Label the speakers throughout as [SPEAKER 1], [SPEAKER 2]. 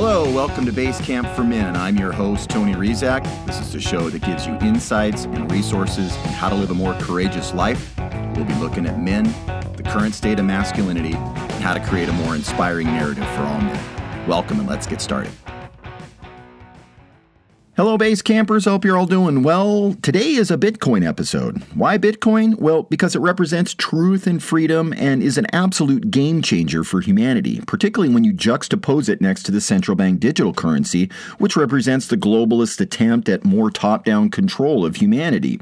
[SPEAKER 1] Hello, welcome to Basecamp for Men. I'm your host, Tony Rizak. This is the show that gives you insights and resources on how to live a more courageous life. We'll be looking at men, the current state of masculinity, and how to create a more inspiring narrative for all men. Welcome, and let's get started. Hello, Basecampers. Hope you're all doing well. Today is a Bitcoin episode. Why Bitcoin? Well, because it represents truth and freedom and is an absolute game changer for humanity, particularly when you juxtapose it next to the central bank digital currency, which represents the globalist attempt at more top down control of humanity.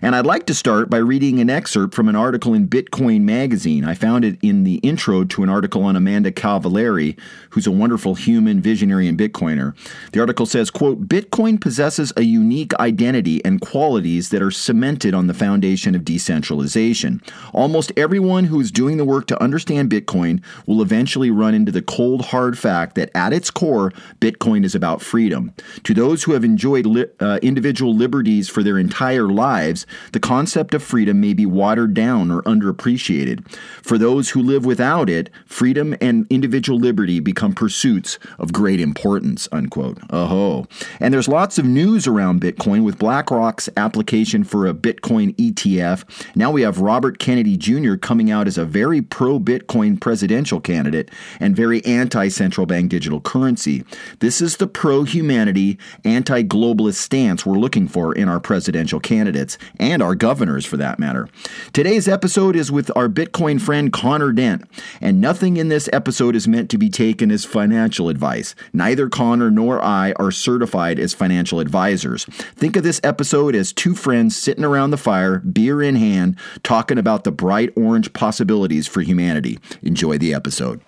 [SPEAKER 1] And I'd like to start by reading an excerpt from an article in Bitcoin Magazine. I found it in the intro to an article on Amanda Cavaleri, who's a wonderful human visionary and Bitcoiner. The article says, quote, Bitcoin Bitcoin possesses a unique identity and qualities that are cemented on the foundation of decentralization. Almost everyone who is doing the work to understand Bitcoin will eventually run into the cold, hard fact that at its core, Bitcoin is about freedom. To those who have enjoyed li- uh, individual liberties for their entire lives, the concept of freedom may be watered down or underappreciated. For those who live without it, freedom and individual liberty become pursuits of great importance. Unquote. Oh, and there's lots lots of news around Bitcoin with BlackRock's application for a Bitcoin ETF. Now we have Robert Kennedy Jr. coming out as a very pro Bitcoin presidential candidate and very anti central bank digital currency. This is the pro humanity, anti globalist stance we're looking for in our presidential candidates and our governors for that matter. Today's episode is with our Bitcoin friend Connor Dent, and nothing in this episode is meant to be taken as financial advice. Neither Connor nor I are certified as financial financial advisors. Think of this episode as two friends sitting around the fire, beer in hand, talking about the bright orange possibilities for humanity. Enjoy the episode.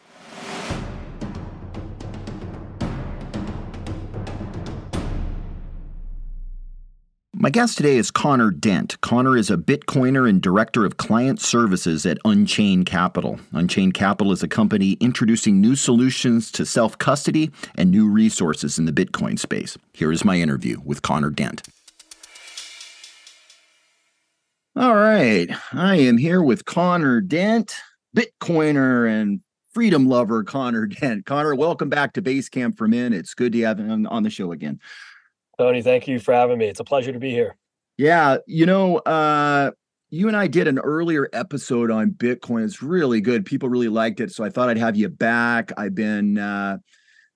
[SPEAKER 1] My guest today is Connor Dent. Connor is a Bitcoiner and Director of Client Services at Unchained Capital. Unchained Capital is a company introducing new solutions to self custody and new resources in the Bitcoin space. Here is my interview with Connor Dent. All right. I am here with Connor Dent, Bitcoiner and freedom lover Connor Dent. Connor, welcome back to Basecamp for Men. It's good to have you on the show again.
[SPEAKER 2] Tony, thank you for having me. It's a pleasure to be here.
[SPEAKER 1] Yeah, you know, uh, you and I did an earlier episode on Bitcoin. It's really good. People really liked it, so I thought I'd have you back. I've been uh,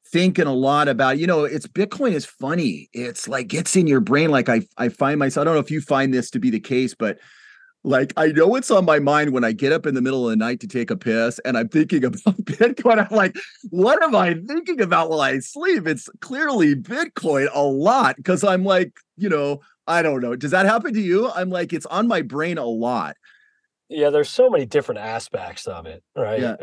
[SPEAKER 1] thinking a lot about, you know, it's Bitcoin is funny. It's like gets in your brain. Like I, I find myself. I don't know if you find this to be the case, but like I know it's on my mind when I get up in the middle of the night to take a piss and I'm thinking about Bitcoin. I'm like, what am I thinking about while I sleep? It's clearly Bitcoin a lot because I'm like, you know, I don't know. Does that happen to you? I'm like, it's on my brain a lot.
[SPEAKER 2] Yeah, there's so many different aspects of it, right? Yeah.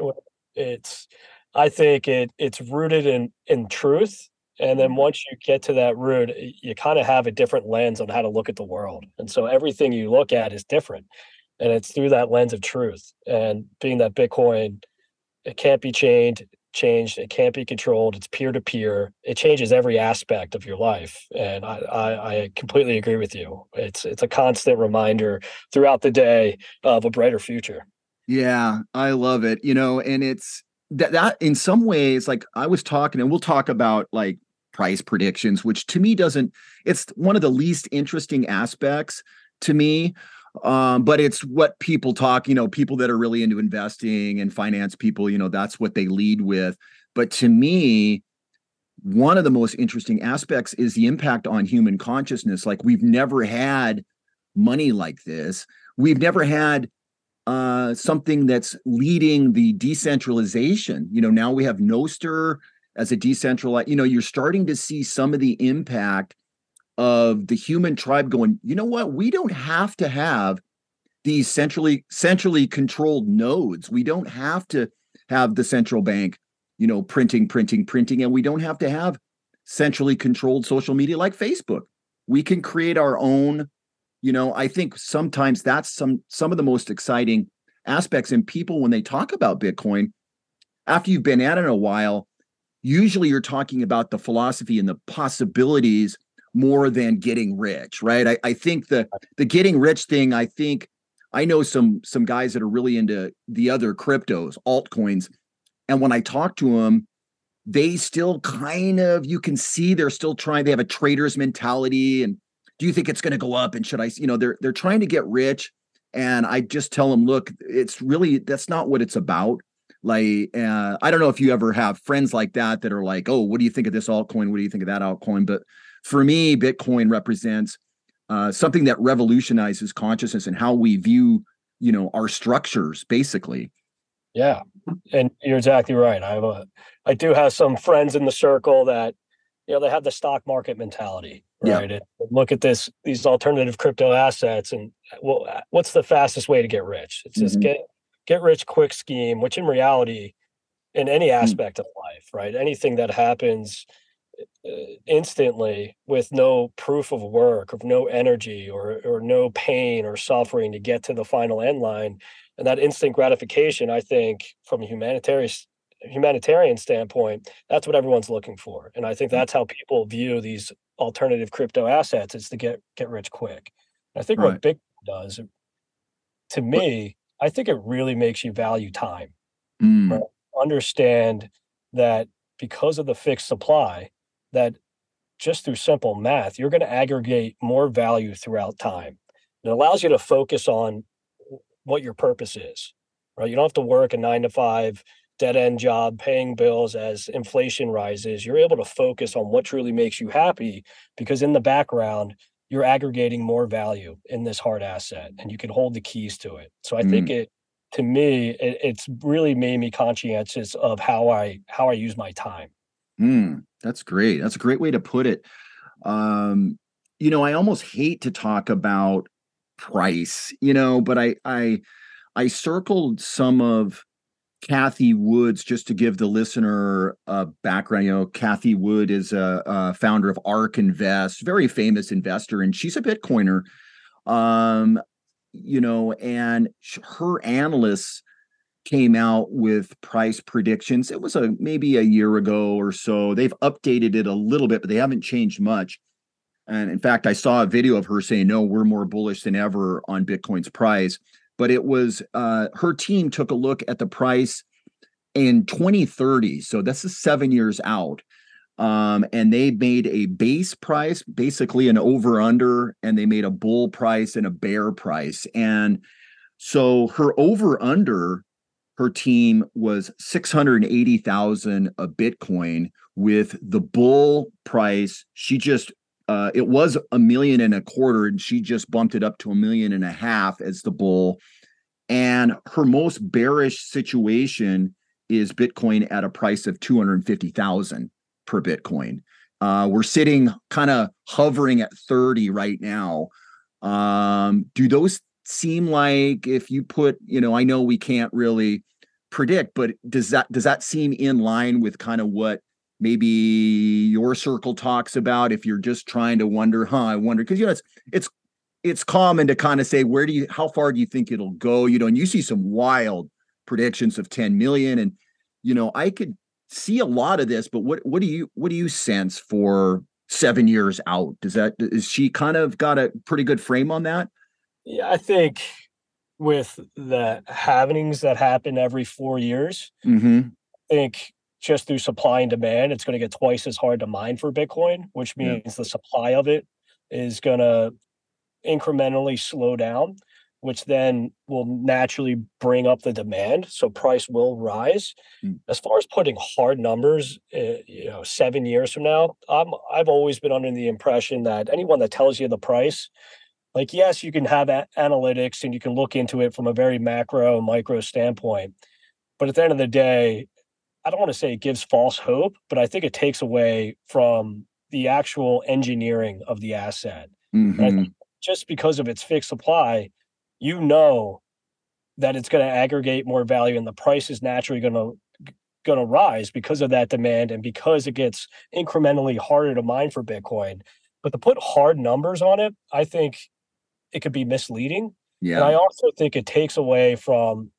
[SPEAKER 2] It's I think it it's rooted in in truth and then mm-hmm. once you get to that root, you kind of have a different lens on how to look at the world. And so everything you look at is different. And it's through that lens of truth. And being that Bitcoin, it can't be changed, changed, it can't be controlled, it's peer to peer. It changes every aspect of your life. And I, I, I completely agree with you. It's it's a constant reminder throughout the day of a brighter future.
[SPEAKER 1] Yeah, I love it. You know, and it's that that in some ways like i was talking and we'll talk about like price predictions which to me doesn't it's one of the least interesting aspects to me. Um, but it's what people talk you know people that are really into investing and finance people you know that's what they lead with. But to me one of the most interesting aspects is the impact on human consciousness. Like we've never had money like this. We've never had uh, something that's leading the decentralization. You know, now we have Nostr as a decentralized, you know, you're starting to see some of the impact of the human tribe going, you know what, we don't have to have these centrally centrally controlled nodes. We don't have to have the central bank, you know, printing, printing, printing, and we don't have to have centrally controlled social media like Facebook. We can create our own you know i think sometimes that's some some of the most exciting aspects and people when they talk about bitcoin after you've been at it a while usually you're talking about the philosophy and the possibilities more than getting rich right? I, I think the the getting rich thing i think i know some some guys that are really into the other cryptos altcoins and when i talk to them they still kind of you can see they're still trying they have a trader's mentality and do you think it's going to go up and should i you know they're they're trying to get rich and i just tell them look it's really that's not what it's about like uh, i don't know if you ever have friends like that that are like oh what do you think of this altcoin? What do you think of that altcoin? But for me bitcoin represents uh, something that revolutionizes consciousness and how we view you know our structures basically.
[SPEAKER 2] Yeah and you're exactly right. I have a i do have some friends in the circle that you know they have the stock market mentality right? Yeah. and look at this these alternative crypto assets and well what's the fastest way to get rich? It's mm-hmm. just get get rich quick scheme which in reality in any mm. aspect of life right anything that happens uh, instantly with no proof of work of no energy or or no pain or suffering to get to the final end line and that instant gratification i think from a humanitarian humanitarian standpoint that's what everyone's looking for and i think mm. that's how people view these alternative crypto assets is to get get rich quick and i think right. what bitcoin does to me i think it really makes you value time mm. right? understand that because of the fixed supply that just through simple math you're going to aggregate more value throughout time it allows you to focus on what your purpose is, right? You don't have to work a nine to five dead end job paying bills as inflation rises. You're able to focus on what truly makes you happy because in the background, you're aggregating more value in this hard asset and you can hold the keys to it. So I mm. think it, to me, it, it's really made me conscientious of how I how I use my time.
[SPEAKER 1] Mm, that's great. That's a great way to put it. Um, you know, I almost hate to talk about price, you know, but I I I circled some of Cathie Wood's just to give the listener a background. You know, Cathie Wood is a, a founder of ARK Invest, very famous investor, and she's a Bitcoiner. Um, you know, and her analysts came out with price predictions. It was a maybe a year ago or so. They've updated it a little bit, but they haven't changed much. And in fact, I saw a video of her saying, no, we're more bullish than ever on Bitcoin's price. But it was uh, her team took a look at the price in 2030. So this is seven years out. Um, and they made a base price, basically an over under, and they made a bull price and a bear price. And so her over under, her team was 680,000 a Bitcoin with the bull price. She just uh, it was a million and a quarter, and she just bumped it up to a million and a half as the bull. And her most bearish situation is Bitcoin at a price of 250,000 per Bitcoin. Uh, we're sitting kind of hovering at 30 right now. Um, do those seem like if you put, you know, I know we can't really predict, but does that does that seem in line with kind of what maybe your circle talks about if you're just trying to wonder huh i wonder because you know it's it's it's common to kind of say where do you how far do you think it'll go? You know and you see some wild predictions of 10 million and you know i could see a lot of this but what what do you what do you sense for seven years out? Does that is she kind of got a pretty good frame on that?
[SPEAKER 2] Yeah i think with the halvings that happen every four years mm-hmm. i think just through supply and demand, it's going to get twice as hard to mine for Bitcoin, which means yeah. the supply of it is going to incrementally slow down, which then will naturally bring up the demand. So price will rise. Mm. As far as putting hard numbers, uh, you know, seven years from now, I'm I've always been under the impression that anyone that tells you the price, like yes, you can have a- analytics and you can look into it from a very macro micro standpoint, but at the end of the day, I don't want to say it gives false hope, but I think it takes away from the actual engineering of the asset. Mm-hmm. Just because of its fixed supply, you know that it's going to aggregate more value and the price is naturally going to going to rise because of that demand and because it gets incrementally harder to mine for bitcoin but to put hard numbers on it i think it could be misleading yeah and i also think it takes away from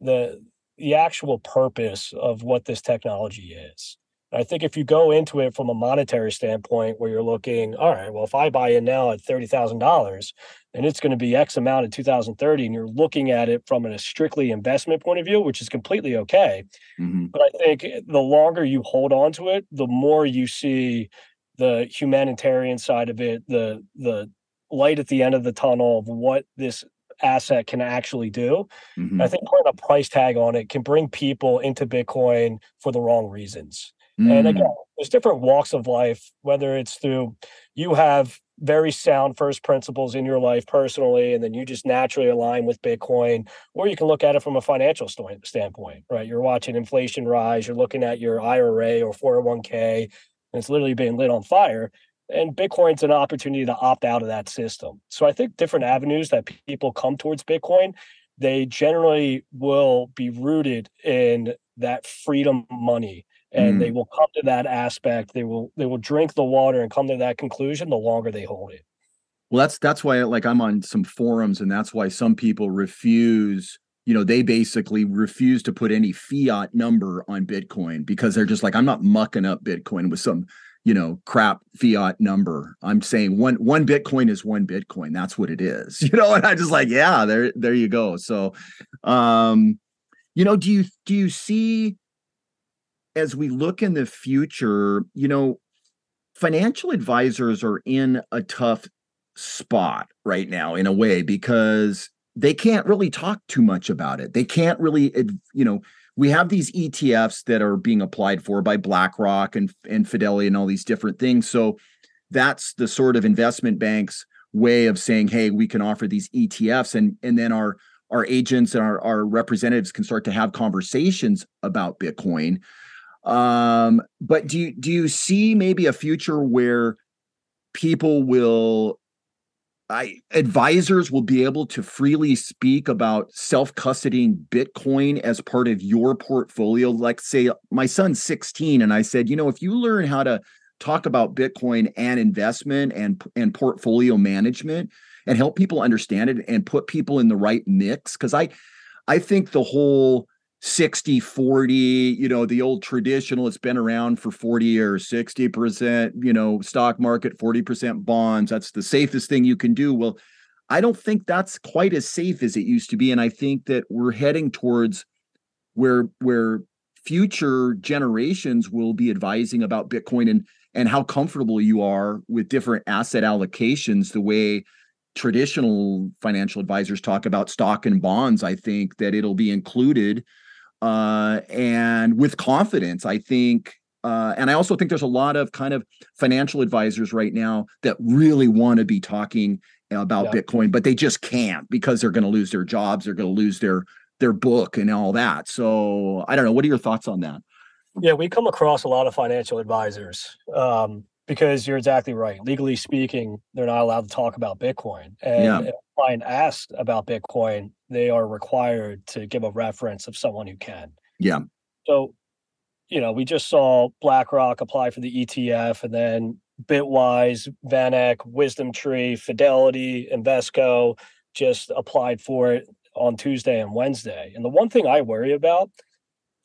[SPEAKER 2] the the actual purpose of what this technology is. I think if you go into it from a monetary standpoint where you're looking, all right, well, if I buy in now at $30,000 and it's going to be X amount in 2030, and you're looking at it from a strictly investment point of view, which is completely okay. Mm-hmm. But I think the longer you hold on to it, the more you see the humanitarian side of it, the, the, light at the end of the tunnel of what this asset can actually do. Mm-hmm. I think putting a price tag on it can bring people into Bitcoin for the wrong reasons. Mm. And again, there's different walks of life, whether it's through you have very sound first principles in your life personally, and then you just naturally align with Bitcoin, or you can look at it from a financial st- standpoint, right? You're watching inflation rise, you're looking at your IRA or 401k, and it's literally being lit on fire and Bitcoin's an opportunity to opt out of that system. So I think different avenues that people come towards Bitcoin, they generally will be rooted in that freedom money and mm. they will come to that aspect they will they will drink the water and come to that conclusion the longer they hold it
[SPEAKER 1] well that's that's why like i'm on some forums and that's why some people refuse you know they basically refuse to put any fiat number on bitcoin because they're just like i'm not mucking up bitcoin with some you know crap fiat number. I'm saying one one bitcoin is one bitcoin. That's what it is you know and i just like yeah there there you go. So um you know do you do you see as we look in the future you know financial advisors are in a tough spot right now in a way because they can't really talk too much about it. They can't really you know we have these ETFs that are being applied for by BlackRock and, and Fidelity and all these different things. So that's the sort of investment banks way of saying, hey, we can offer these ETFs and and then our our agents and our, our representatives can start to have conversations about Bitcoin. Um, but do you do you see maybe a future where people will I, advisors will be able to freely speak about self custodying Bitcoin as part of your portfolio. Like, say, my son's 16, and I said, you know, if you learn how to talk about Bitcoin and investment and and portfolio management and help people understand it and put people in the right mix, because I I think the whole 60 40 you know the old traditional it's been around for 40 years 60% you know stock market 40% bonds. That's the safest thing you can do. Well i don't think that's quite as safe as it used to be and i think that we're heading towards where where future generations will be advising about bitcoin and and how comfortable you are with different asset allocations the way traditional financial advisors talk about stock and bonds. I think that it'll be included uh, and with confidence. I think, uh, and I also think there's a lot of kind of financial advisors right now that really want to be talking about yeah. Bitcoin, but they just can't because they're going to lose their jobs, they're going to lose their their book and all that. So I don't know. What are your thoughts on that?
[SPEAKER 2] Yeah, we come across a lot of financial advisors um, because you're exactly right. Legally speaking, they're not allowed to talk about Bitcoin. And yeah. Client asks about Bitcoin, they are required to give a reference of someone who can.
[SPEAKER 1] Yeah.
[SPEAKER 2] So, you know, we just saw BlackRock apply for the ETF and then Bitwise, VanEck, WisdomTree, Fidelity, Invesco just applied for it on Tuesday and Wednesday. And the one thing I worry about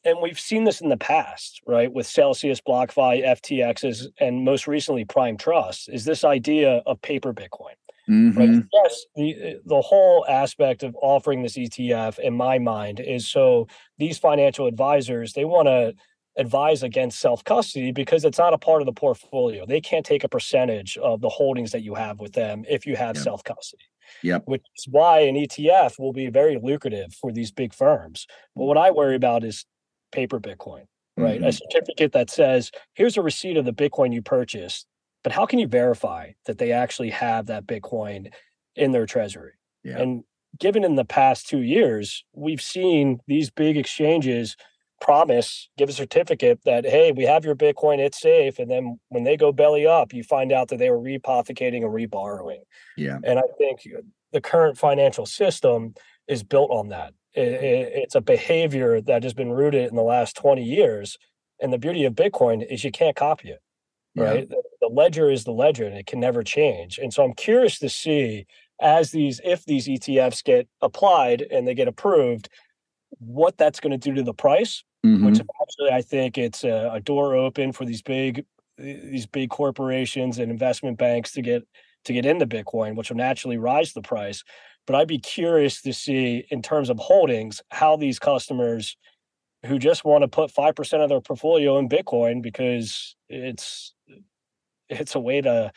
[SPEAKER 2] and we've seen this in the past, right, with Celsius, BlockFi, FTXs, and most recently Prime Trust, is this idea of paper Bitcoin. Mm-hmm. Right? Yes, the the whole aspect of offering this ETF, in my mind, is so these financial advisors they want to advise against self custody because it's not a part of the portfolio. They can't take a percentage of the holdings that you have with them if you have yep. self custody.
[SPEAKER 1] Yep.
[SPEAKER 2] Which is why an ETF will be very lucrative for these big firms. But what I worry about is paper Bitcoin, right? Mm-hmm. A certificate that says, here's a receipt of the Bitcoin you purchased, but how can you verify that they actually have that Bitcoin in their treasury? Yeah. And given in the past two years, we've seen these big exchanges promise, give a certificate that, hey, we have your Bitcoin, it's safe. And then when they go belly up, you find out that they were rehypothecating and reborrowing.
[SPEAKER 1] Yeah.
[SPEAKER 2] And I think the current financial system is built on that. It, it, it's a behavior that has been rooted in the last 20 years. And the beauty of Bitcoin is you can't copy it, right? Yeah. The, the ledger is the ledger and it can never change. And so I'm curious to see as these, if these ETFs get applied and they get approved, what that's going to do to the price mm-hmm. which actually I think it's a, a door open for these big these big corporations and investment banks to get to get into Bitcoin, which will naturally rise the price. But I'd be curious to see in terms of holdings how these customers who just want to put 5% of their portfolio in Bitcoin because it's it's a way to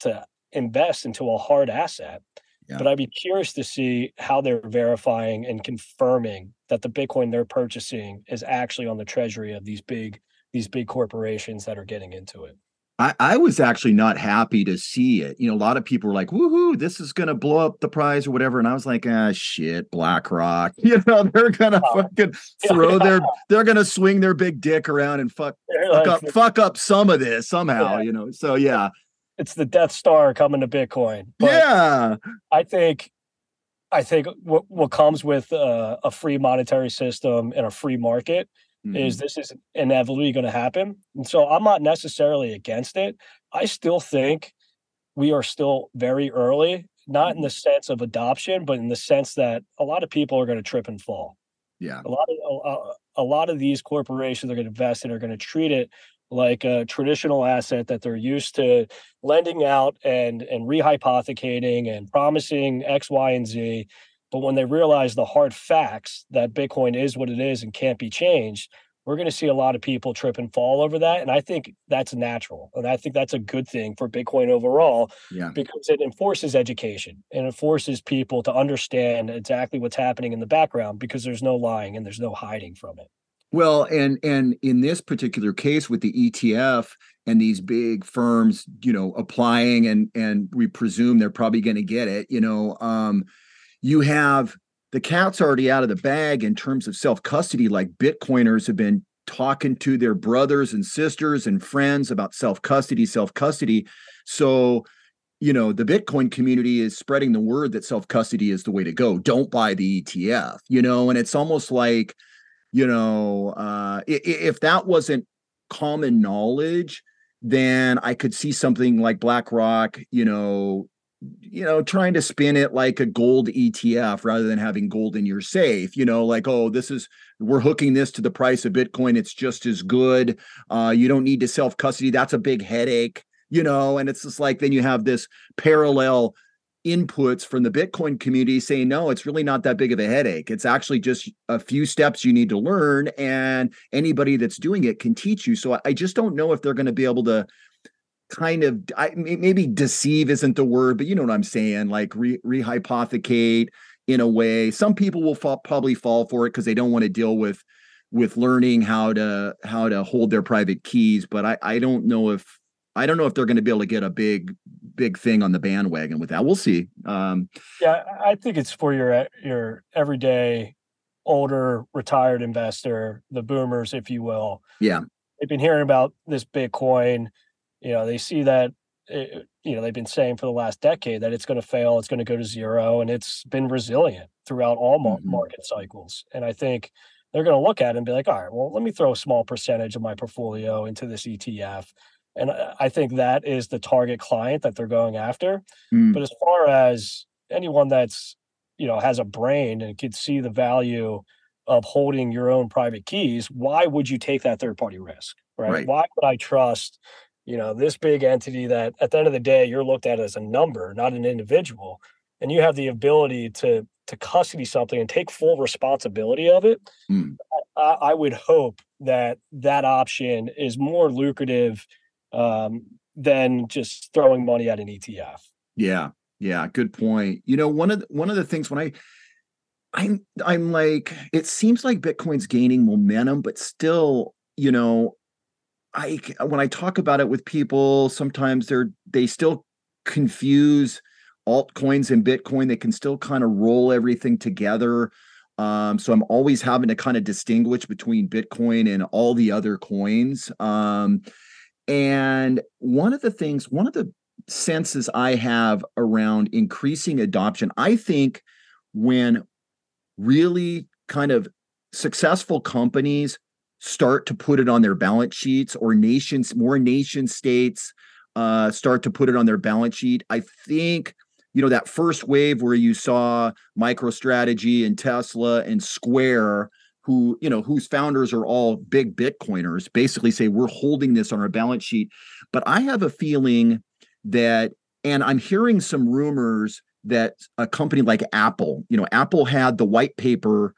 [SPEAKER 2] to invest into a hard asset. Yeah. But I'd be curious to see how they're verifying and confirming that the Bitcoin they're purchasing is actually on the treasury of these big these big corporations that are getting into it.
[SPEAKER 1] I, I was actually not happy to see it. You know, a lot of people were like, woohoo, this is gonna blow up the prize or whatever. And I was like, ah shit, BlackRock. You know, they're gonna oh. fucking throw their they're gonna swing their big dick around and fuck fuck up fuck up some of this somehow, yeah. you know. So yeah.
[SPEAKER 2] It's the Death Star coming to Bitcoin.
[SPEAKER 1] But yeah.
[SPEAKER 2] I think I think what what comes with uh, a free monetary system and a free market mm-hmm. is this is inevitably going to happen. And so I'm not necessarily against it. I still think we are still very early, not in mm-hmm. the sense of adoption, but in the sense that a lot of people are going to trip and fall.
[SPEAKER 1] Yeah.
[SPEAKER 2] A lot of a, a lot of these corporations are going to invest in are going to treat it like a traditional asset that they're used to lending out and and rehypothecating and promising X, Y, and Z. But when they realize the hard facts that Bitcoin is what it is and can't be changed, we're going to see a lot of people trip and fall over that. And I think that's natural. And I think that's a good thing for Bitcoin overall
[SPEAKER 1] yeah.
[SPEAKER 2] because it enforces education and it forces people to understand exactly what's happening in the background because there's no lying and there's no hiding from it.
[SPEAKER 1] Well, and and in this particular case with the ETF and these big firms, you know, applying and and we presume they're probably going to get it, you know, um, you have the cat's already out of the bag in terms of self custody. Like Bitcoiners have been talking to their brothers and sisters and friends about self custody, self custody. So, you know, the Bitcoin community is spreading the word that self custody is the way to go. Don't buy the ETF, you know, and it's almost like, you know, uh, if that wasn't common knowledge, then I could see something like BlackRock, you know, you know, trying to spin it like a gold ETF rather than having gold in your safe, you know, like, oh, this is, we're hooking this to the price of Bitcoin. It's just as good. Uh, you don't need to self custody. That's a big headache, you know, and it's just like, then you have this parallel inputs from the Bitcoin community saying, no, it's really not that big of a headache. It's actually just a few steps you need to learn, and anybody that's doing it can teach you. So I just don't know if they're going to be able to kind of I, maybe deceive isn't the word, but you know what I'm saying, like re, rehypothecate in a way. Some people will fall, probably fall for it because they don't want to deal with with learning how to how to hold their private keys. But I I don't know if I don't know if they're going to be able to get a big big thing on the bandwagon with that. We'll see. Um,
[SPEAKER 2] yeah, I think it's for your your everyday older retired investor, the boomers, if you will.
[SPEAKER 1] Yeah,
[SPEAKER 2] they've been hearing about this Bitcoin you know they see that it, eh, you know they've been saying for the last decade that it's going to fail it's going to go to zero and it's been resilient throughout all mm-hmm. market cycles and i think they're going to look at it and be like all right well let me throw a small percentage of my portfolio into this etf and i think that is the target client that they're going after mm. but as far as anyone that's you know has a brain and could see the value of holding your own private keys why would you take that third party risk right? right? why would i trust you know this big entity that at the end of the day you're looked at as a number not an individual and you have the ability to to custody something and take full responsibility of it mm. I, I, would hope that that option is more lucrative um, than just throwing money at an etf
[SPEAKER 1] yeah. Yeah good point. You know one of the, one of the things when i i'm i'm like it seems like bitcoin's gaining momentum but still you know I when I talk about it with people, sometimes they're they still confuse altcoins and Bitcoin. They can still kind of roll everything together. Um, so I'm always having to kind of distinguish between Bitcoin and all the other coins. Um, and one of the things, one of the senses I have around increasing adoption, I think when really kind of successful companies start to put it on their balance sheets or nations more nation states uh, start to put it on their balance sheet. I think you know that first wave where you saw microstrategy and tesla and square who you know whose founders are all big bitcoiners basically say we're holding this on our balance sheet. But i have a feeling that and i'm hearing some rumors that a company like apple you know apple had the white paper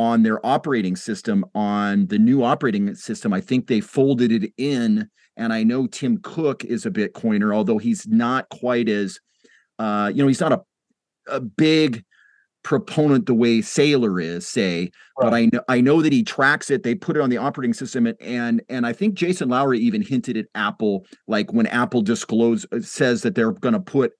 [SPEAKER 1] on their operating system on the new operating system i think they folded it in and i know tim cook is a bitcoiner although he's not quite as uh, you know he's not a, a big proponent the way Saylor is, say, right. but I know I know that he tracks it. They put it on the operating system, and and, and I think Jason Lowery even hinted at Apple, like when Apple disclose uh, says that they're going to put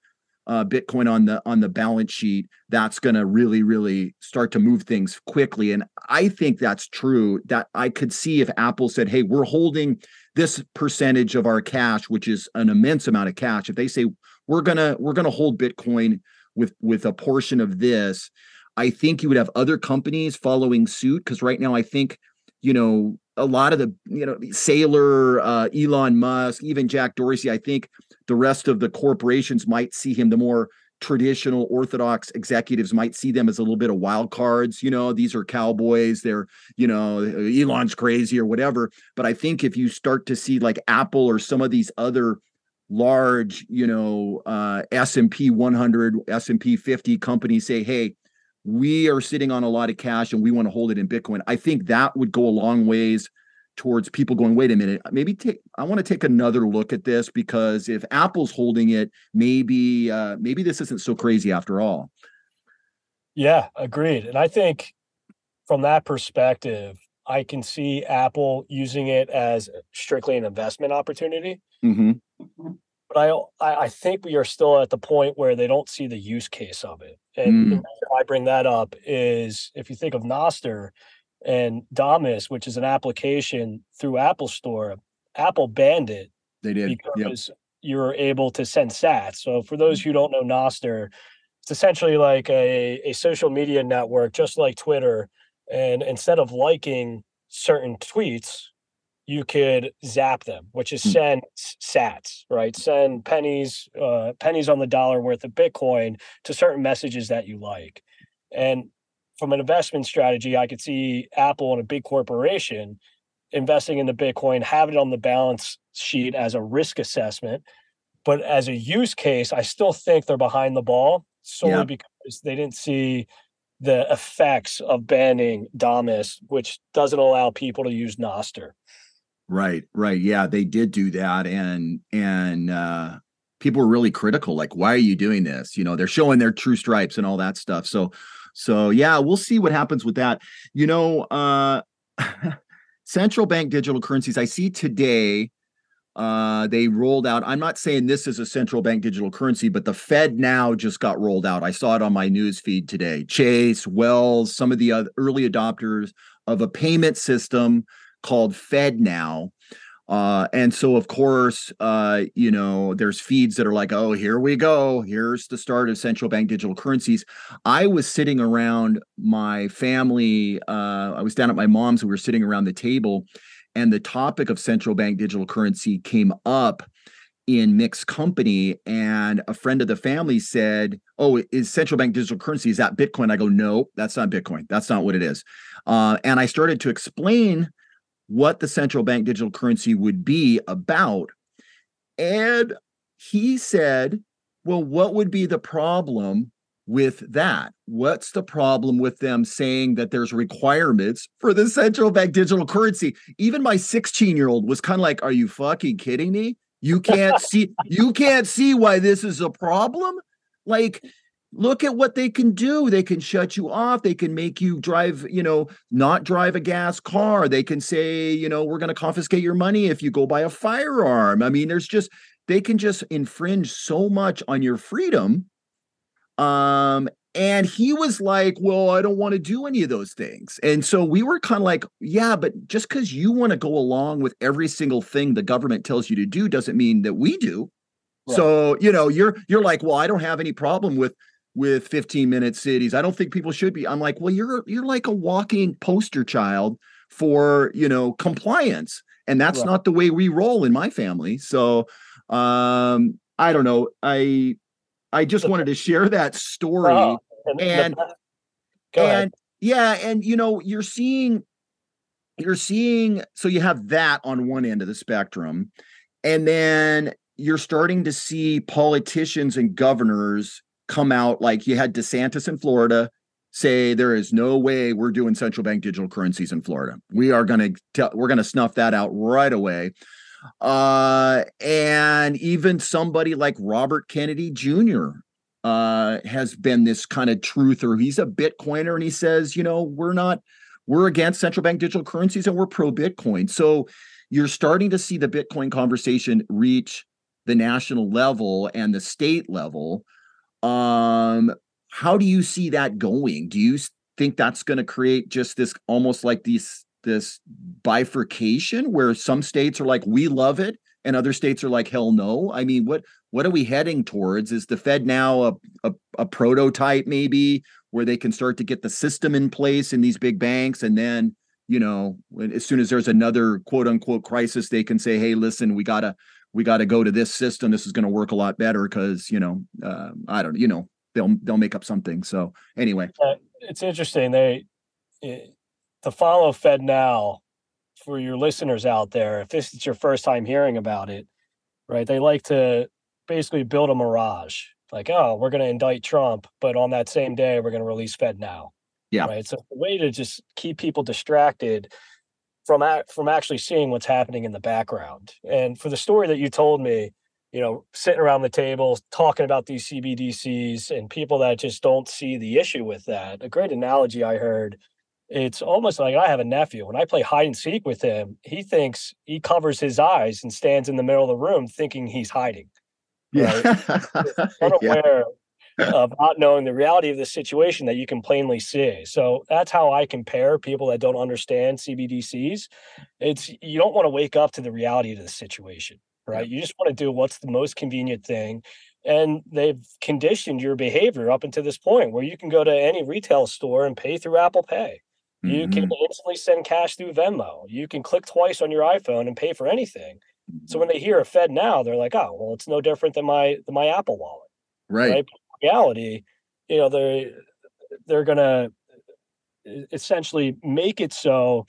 [SPEAKER 1] uh, Bitcoin on the on the balance sheet, that's going to really really start to move things quickly. And I think that's true. That I could see if Apple said, "Hey, we're holding this percentage of our cash, which is an immense amount of cash." If they say we're gonna we're gonna hold Bitcoin with with a portion of this i think you would have other companies following suit because right now i think you know a lot of the you know Saylor, uh, elon musk even jack dorsey i think the rest of the corporations might see him the more traditional orthodox executives might see them as a little bit of wild cards you know these are cowboys they're you know elon's crazy or whatever. But i think if you start to see like apple or some of these other large, you know, uh, S&P 100, S&P 50 companies say, hey, we are sitting on a lot of cash and we want to hold it in Bitcoin. I think that would go a long ways towards people going, wait a minute, maybe take I want to take another look at this because if Apple's holding it, maybe uh, maybe this isn't so crazy after all.
[SPEAKER 2] Yeah, agreed. And I think from that perspective, I can see Apple using it as strictly an investment opportunity. Mm-hmm. But I, I think we are still at the point where they don't see the use case of it. And mm. the reason I bring that up is if you think of Nostr and Damus, which is an application through Apple Store, Apple banned it.
[SPEAKER 1] They did
[SPEAKER 2] because yep. you're able to send sats. So for those who don't know Nostr, it's essentially like a, a social media network, just like Twitter. And instead of liking certain tweets, you could zap them, which is hmm. send sats, right? Send pennies, uh, pennies on the dollar worth of Bitcoin to certain messages that you like. And from an investment strategy, I could see Apple and a big corporation investing in the Bitcoin, have it on the balance sheet as a risk assessment. But as a use case, I still think they're behind the ball solely yeah. because they didn't see the effects of banning Damus, which doesn't allow people to use Nostr.
[SPEAKER 1] Right, right. Yeah, they did do that. And and uh people were really critical, like, why are you doing this? You know, they're showing their true stripes and all that stuff. So so yeah, we'll see what happens with that. You know, uh central bank digital currencies. I see today uh they rolled out i'm not saying this is a central bank digital currency but the FedNow just got rolled out i saw it on my news feed today chase wells some of the other early adopters of a payment system called FedNow. Uh, and so, of course, uh, you know, there's feeds that are like, oh, here we go. Here's the start of central bank digital currencies. I was sitting around my family. Uh, I was down at my mom's. We were sitting around the table, and the topic of central bank digital currency came up in mixed company. And a friend of the family said, Oh, is central bank digital currency? Is that Bitcoin? I go, No, that's not Bitcoin. That's not what it is. Uh, and I started to explain what the central bank digital currency would be about. And he said, Well, what would be the problem with that? What's the problem with them saying that there's requirements for the central bank digital currency? Even my 16 year old was kind of like, Are you fucking kidding me? You can't see you can't see why this is a problem? Like look at what they can do. They can shut you off. They can make you drive you know not drive a gas car. They can say you know we're going to confiscate your money if you go buy a firearm. I mean there's just they can just infringe so much on your freedom um and he was like well i don't want to do any of those things. And so we were kind of like yeah but just because you want to go along with every single thing the government tells you to do doesn't mean that we do. Right. So, you know, you're you're like, well, I don't have any problem with with 15 minute cities. I don't think people should be. I'm like, well, you're you're like a walking poster child for, you know, compliance. And that's right. not the way we roll in my family. So um I don't know. I I just wanted to share that story. Oh, and and, and yeah, and you know, you're seeing you're seeing so you have that on one end of the spectrum and then you're starting to see politicians and governors come out like you had DeSantis in Florida say there is no way we're doing central bank digital currencies in Florida. We are going to we're going to snuff that out right away. Uh, and even somebody like Robert Kennedy Jr. Uh, has been this kind of truther. He's a Bitcoiner and he says, you know, we're not we're against central bank digital currencies and we're pro Bitcoin. So you're starting to see the Bitcoin conversation reach the national level and the state level. Um, how do you see that going? Do you think that's going to create just this almost like these this bifurcation where some states are like we love it and other states are like hell no? I mean, what what are we heading towards? Is the FedNow a, a, a prototype maybe where they can start to get the system in place in these big banks and then you know as soon as there's another quote unquote crisis they can say hey listen we gotta we gotta go to this system this is going to work a lot better because you know uh, i don't know, you know they'll they'll make up something so anyway
[SPEAKER 2] uh, it's interesting they it, to follow FedNow for your listeners out there if this is your first time hearing about it right they like to basically build a mirage like, oh, we're going to indict Trump, but on that same day, we're going to release FedNow.
[SPEAKER 1] Yeah.
[SPEAKER 2] Right. So the way to just keep people distracted from from actually seeing what's happening in the background. And for the story that you told me, you know, sitting around the table talking about these CBDCs and people that just don't see the issue with that. A great analogy I heard. It's almost like I have a nephew. When I play hide and seek with him, he thinks he covers his eyes and stands in the middle of the room thinking he's hiding.
[SPEAKER 1] Yeah.
[SPEAKER 2] Right? unaware yeah. Of not knowing the reality of the situation that you can plainly see. So that's how I compare people that don't understand CBDCs. It's you don't want to wake up to the reality of the situation, right? You just want to do what's the most convenient thing. And they've conditioned your behavior up until this point where you can go to any retail store and pay through Apple Pay. You mm-hmm. can instantly send cash through Venmo. You can click twice on your iPhone and pay for anything. So when they hear a FedNow, they're like, oh, well, it's no different than my than my Apple wallet.
[SPEAKER 1] Right. right?
[SPEAKER 2] Reality, you know, they're they're gonna essentially make it so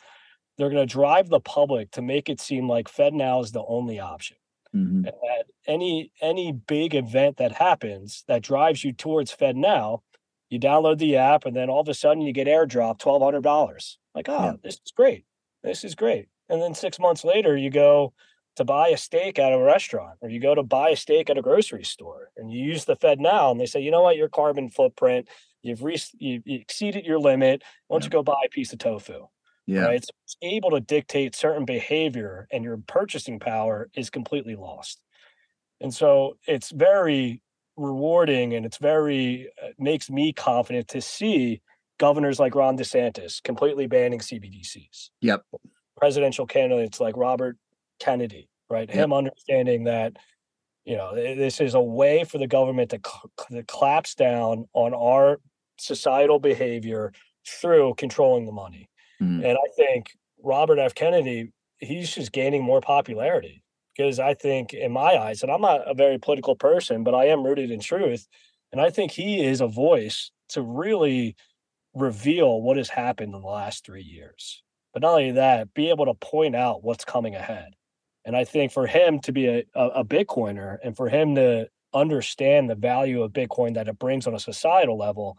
[SPEAKER 2] they're gonna drive the public to make it seem like FedNow is the only option. Mm-hmm. And that any any big event that happens that drives you towards FedNow, you download the app and then all of a sudden you get airdrop twelve hundred dollars. Like, oh, yeah. this is great. This is great. And then six months later, you go, to buy a steak at a restaurant or you go to buy a steak at a grocery store and you use the FedNow and they say, you know what, your carbon footprint, you've re- you, exceeded your limit. Why don't yeah. you go buy a piece of tofu?
[SPEAKER 1] Yeah.
[SPEAKER 2] Right? So it's able to dictate certain behavior and your purchasing power is completely lost. And so it's very rewarding and it's very uh, makes me confident to see governors like Ron DeSantis completely banning CBDCs.
[SPEAKER 1] Yep.
[SPEAKER 2] Presidential candidates like Robert Kennedy, right? Yep. Him understanding that, you know, this is a way for the government to, cl- to collapse down on our societal behavior through controlling the money. Mm-hmm. And I think Robert F. Kennedy, he's just gaining more popularity because I think, in my eyes, and I'm not a very political person, but I am rooted in truth. And I think he is a voice to really reveal what has happened in the last three years. But not only that, be able to point out what's coming ahead. And I think for him to be a, a, Bitcoiner and for him to understand the value of Bitcoin that it brings on a societal level,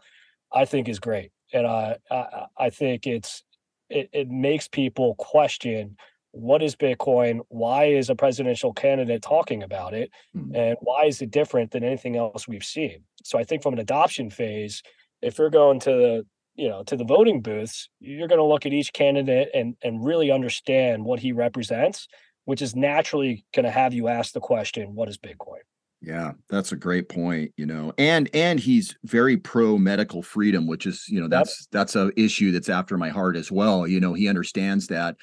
[SPEAKER 2] I think is great. And I I, I think it's it, it makes people question what is Bitcoin? Why is a presidential candidate talking about it? Mm-hmm. And why is it different than anything else we've seen? So I think from an adoption phase, if you're going to the you know to the voting booths, you're going to look at each candidate and and really understand what he represents which is naturally going to have you ask the question, what is Bitcoin?
[SPEAKER 1] Yeah, that's a great point, you know. And and he's very pro medical freedom, which is, you know, that's yep. that's a issue that's after my heart as well. You know, he understands that.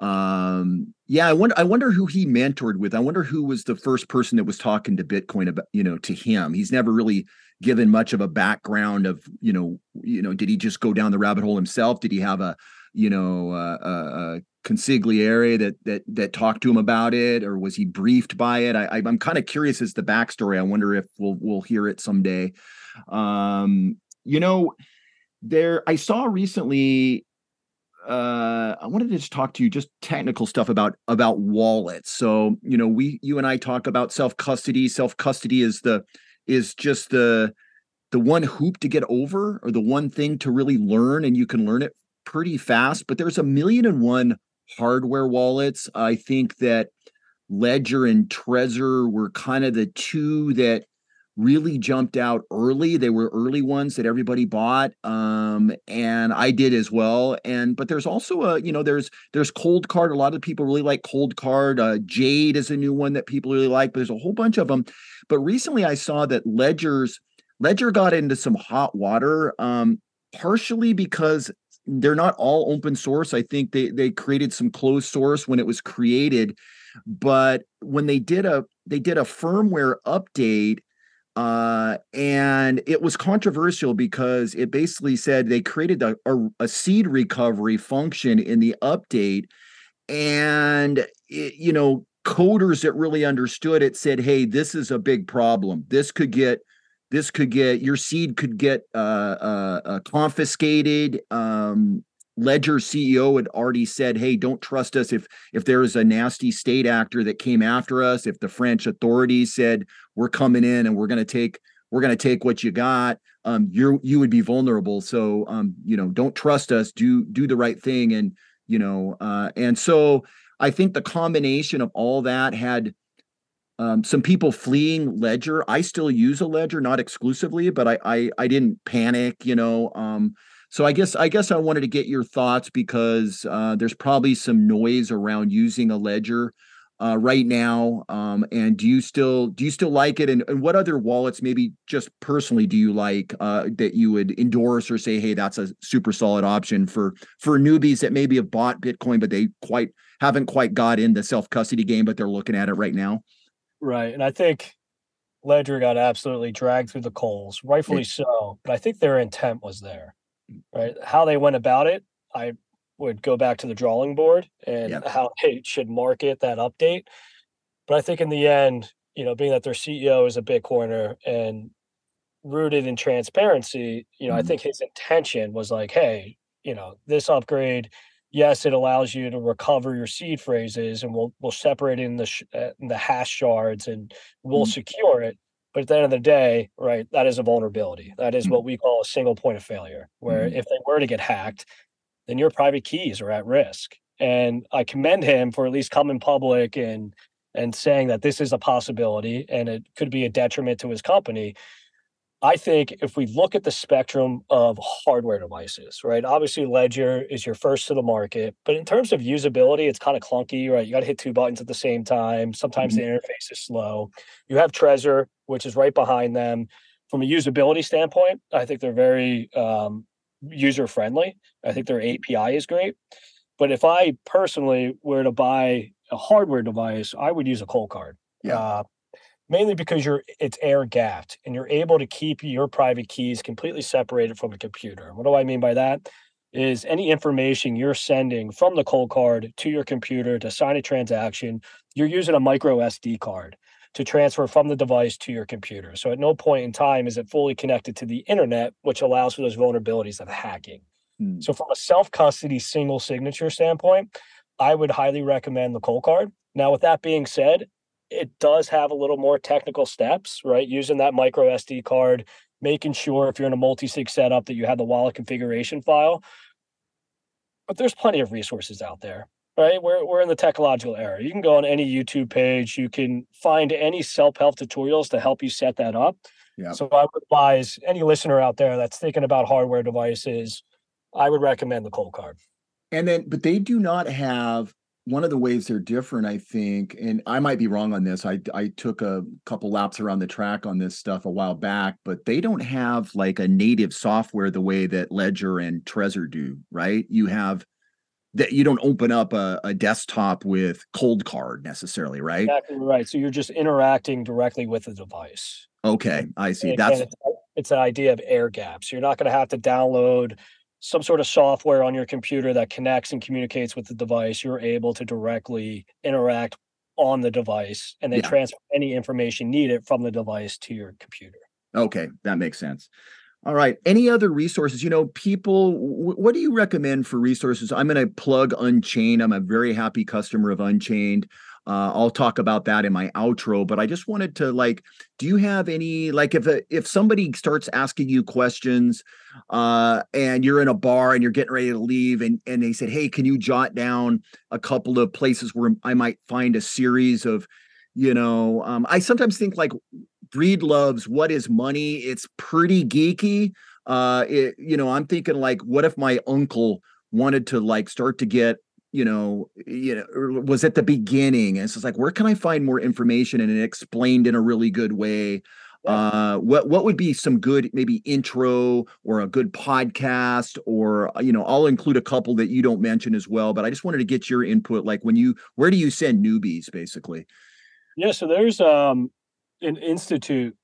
[SPEAKER 1] Um yeah, I wonder I wonder who he mentored with. I wonder who was the first person that was talking to Bitcoin about, you know, to him. He's never really given much of a background of, you know, you know, did he just go down the rabbit hole himself? Did he have a you know, uh, uh, consigliere that that that talked to him about it, or was he briefed by it? I, I'm kind of curious as the backstory. I wonder if we'll we'll hear it someday. Um, you know, there I saw recently. Uh, I wanted to just talk to you just technical stuff about about wallets. So you know, we you and I talk about self custody. Self custody is the is just the the one hoop to get over or the one thing to really learn, and you can learn it pretty fast. But there's a million and one hardware wallets. I think that Ledger and Trezor were kind of the two that really jumped out early. They were early ones that everybody bought, um, and I did as well. And but there's also a you know there's there's Coldcard. A lot of people really like Coldcard. Uh, Jade is a new one that people really like. But there's a whole bunch of them. But recently I saw that Ledger's Ledger got into some hot water, um, partially because they're not all open source. I think they they created some closed source when it was created, but when they did a they did a firmware update uh, and it was controversial because it basically said they created a, a, a seed recovery function in the update. And, it, you know, coders that really understood it said, hey, this is a big problem. This could get this could get your seed could get uh, uh, uh, confiscated um, Ledger CEO had already said, "Hey, don't trust us if if there is a nasty state actor that came after us. If the French authorities said we're coming in and we're going to take we're going to take what you got, um, you you would be vulnerable. So, um, you know, don't trust us. Do do the right thing, and you know, uh, and so I think the combination of all that had." Um, some people fleeing ledger i still use a ledger not exclusively but i i, I didn't panic you know um, so I guess I guess I wanted to get your thoughts because uh, there's probably some noise around using a ledger uh, right now. Um, and do you still do you still like it? And, and what other wallets, maybe just personally, do you like uh, that you would endorse or say, hey, that's a super solid option for for newbies that maybe have bought Bitcoin but they quite haven't quite got in the self custody game, but they're looking at it right now.
[SPEAKER 2] Right, and I think Ledger got absolutely dragged through the coals, rightfully so. But I think their intent was there right? How they went about it, I would go back to the drawing board and yep. how they should market that update. But I think in the end, you know, being that their CEO is a Bitcoiner and rooted in transparency, you know, mm-hmm. I think his intention was like, hey, you know, this upgrade, yes, it allows you to recover your seed phrases, and we'll we'll separate in the sh- uh, in the hash shards, and we'll mm-hmm. secure it. But at the end of the day, right, that is a vulnerability. That is what mm-hmm. we call a single point of failure, where mm-hmm. if they were to get hacked, then your private keys are at risk. And I commend him for at least coming public and and saying that this is a possibility and it could be a detriment to his company. I think if we look at the spectrum of hardware devices, right? Obviously, Ledger is your first to the market, but in terms of usability, it's kind of clunky, right? You got to hit two buttons at the same time. Sometimes mm-hmm. the interface is slow. You have Trezor, which is right behind them. From a usability standpoint, I think they're very um, user friendly. I think their API is great. But if I personally were to buy a hardware device, I would use a Coldcard. Yeah. Uh, mainly because you're it's air gapped and you're able to keep your private keys completely separated from the computer. What do I mean by that? Is any information you're sending from the Coldcard to your computer to sign a transaction, you're using a micro SD card to transfer from the device to your computer. So at no point in time is it fully connected to the internet, which allows for those vulnerabilities of hacking. Hmm. So from a self-custody single signature standpoint, I would highly recommend the Coldcard. Now, with that being said, it does have a little more technical steps, right? Using that micro SD card, making sure if you're in a multi-sig setup that you have the wallet configuration file. But there's plenty of resources out there, right? We're, we're in the technological era. You can go on any YouTube page, you can find any self-help tutorials to help you set that up. Yeah. So I would advise any listener out there that's thinking about hardware devices, I would recommend the Coldcard.
[SPEAKER 1] And then, but they do not have one of the ways they're different, I think, and I might be wrong on this. I I took a couple laps around the track on this stuff a while back, but they don't have like a native software the way that Ledger and Trezor do, right? You have that you don't open up a, a desktop with Coldcard necessarily, right?
[SPEAKER 2] Exactly right. So you're just interacting directly with the device.
[SPEAKER 1] Okay, I see. That's
[SPEAKER 2] it's, it's an idea of air gaps. You're not going to have to download some sort of software on your computer that connects and communicates with the device, you're able to directly interact on the device and then yeah. transfer any information needed from the device to your computer.
[SPEAKER 1] Okay, that makes sense. All right. Any other resources? You know, people, w- what do you recommend for resources? I'm going to plug Unchained. I'm a very happy customer of Unchained. Uh, I'll talk about that in my outro, but I just wanted to like, do you have any like if a, if somebody starts asking you questions, uh, and you're in a bar and you're getting ready to leave, and and they said, hey, can you jot down a couple of places where I might find a series of, you know, um, I sometimes think like Breedlove's what is money? It's pretty geeky. Uh, it, you know, I'm thinking like, what if my uncle wanted to like start to get you know, you know, was at the beginning. And so it's like, where can I find more information and it explained in a really good way? Uh, what what would be some good maybe intro or a good podcast or uh, you know I'll include a couple that you don't mention as well but I just wanted to get your input like when you where do you send newbies basically
[SPEAKER 2] yeah so there's um an institute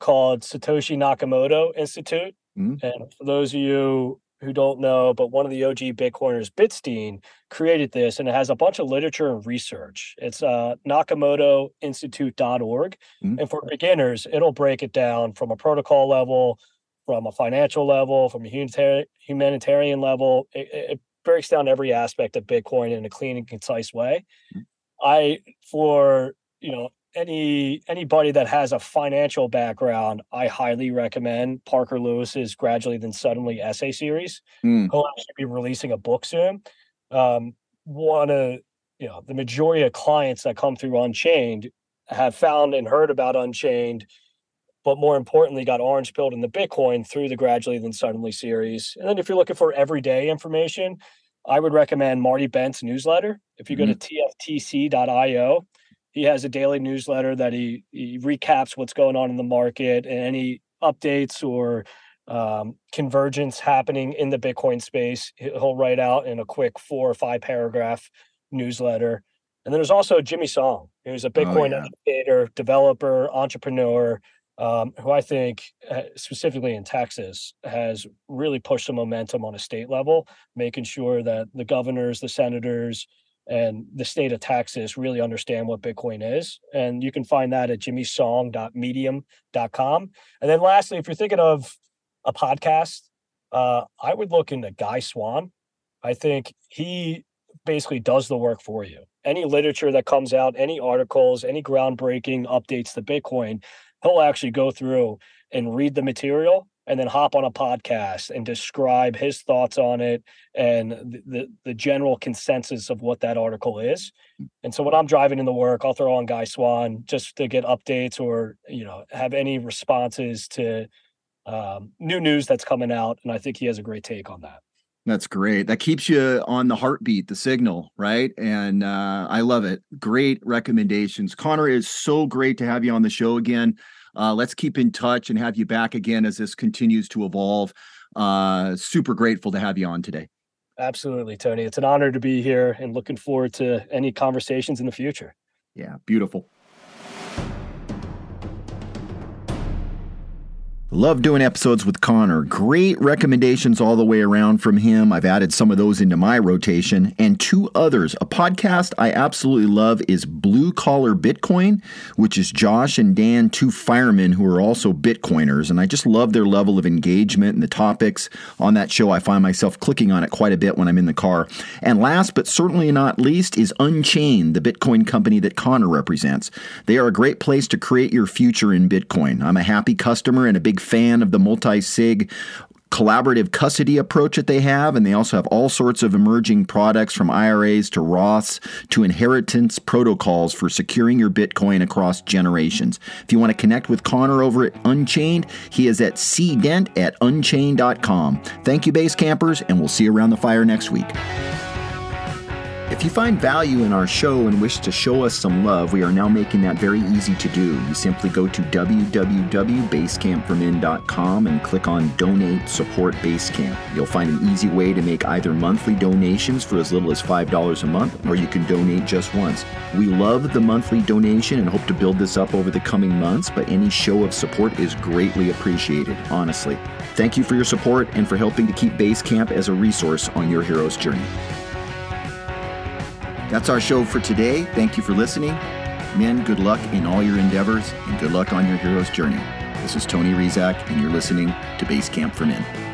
[SPEAKER 2] called Satoshi Nakamoto Institute mm-hmm. and for those of you who don't know, but one of the OG Bitcoiners, Bitstein, created this and it has a bunch of literature and research. It's uh, nakamotoinstitute.org. Mm-hmm. And for beginners, it'll break it down from a protocol level, from a financial level, from a humanitarian level. It, it breaks down every aspect of Bitcoin in a clean and concise way. Mm-hmm. I, for, you know, any anybody that has a financial background, I highly recommend Parker Lewis's Gradually Then Suddenly essay series. Mm. He'll actually be releasing a book soon. Um, one of you know the majority of clients that come through Unchained have found and heard about Unchained, but more importantly, got orange pilled in the Bitcoin through the Gradually Then Suddenly series. And then if you're looking for everyday information, I would recommend Marty Bent's newsletter. If you go mm-hmm. to tftc.io, he has a daily newsletter that he, he recaps what's going on in the market and any updates or um, convergence happening in the Bitcoin space. He'll write out in a quick four or five paragraph newsletter. And then there's also Jimmy Song, who's a oh, Bitcoin oh, yeah. developer, entrepreneur, um, who I think, uh, specifically in Texas, has really pushed the momentum on a state level, making sure that the governors, the senators, and the state of Texas really understand what Bitcoin is. And you can find that at jimmysong.medium.com. And then lastly, if you're thinking of a podcast, uh, I would look into Guy Swann. I think he basically does the work for you. Any literature that comes out, any articles, any groundbreaking updates to Bitcoin, he'll actually go through and read the material and then hop on a podcast and describe his thoughts on it and the, the, the general consensus of what that article is. And so when I'm driving in the work, I'll throw on Guy Swann just to get updates or you know have any responses to um, new news that's coming out. And I think he has a great take on that.
[SPEAKER 1] That's great. That keeps you on the heartbeat, the signal, right? And uh, I love it. Great recommendations. Connor, it's so great to have you on the show again. Uh, let's keep in touch and have you back again as this continues to evolve. Uh, super grateful to have you on today.
[SPEAKER 2] Absolutely, Tony. It's an honor to be here and looking forward to any conversations in the future.
[SPEAKER 1] Yeah, beautiful. Love doing episodes with Connor. Great recommendations all the way around from him. I've added some of those into my rotation. And two others. A podcast I absolutely love is Blue Collar Bitcoin, which is Josh and Dan, two firemen who are also Bitcoiners. And I just love their level of engagement and the topics on that show. I find myself clicking on it quite a bit when I'm in the car. And last but certainly not least is Unchained, the Bitcoin company that Connor represents. They are a great place to create your future in Bitcoin. I'm a happy customer and a big fan of the multi sig collaborative custody approach that they have, and they also have all sorts of emerging products from IRAs to Roths to inheritance protocols for securing your Bitcoin across generations. If you want to connect with Connor over at Unchained, he is at cdent at unchained.com. Thank you, Basecampers, and we'll see you around the fire next week. If you find value in our show and wish to show us some love, we are now making that very easy to do. You simply go to www.basecampformen.com and click on Donate Support Basecamp. You'll find an easy way to make either monthly donations for as little as $5 a month, or you can donate just once. We love the monthly donation and hope to build this up over the coming months, but any show of support is greatly appreciated, honestly. Thank you for your support and for helping to keep Basecamp as a resource on your hero's journey. That's our show for today. Thank you for listening. Men, good luck in all your endeavors and good luck on your hero's journey. This is Tony Rizak, and you're listening to Basecamp for Men.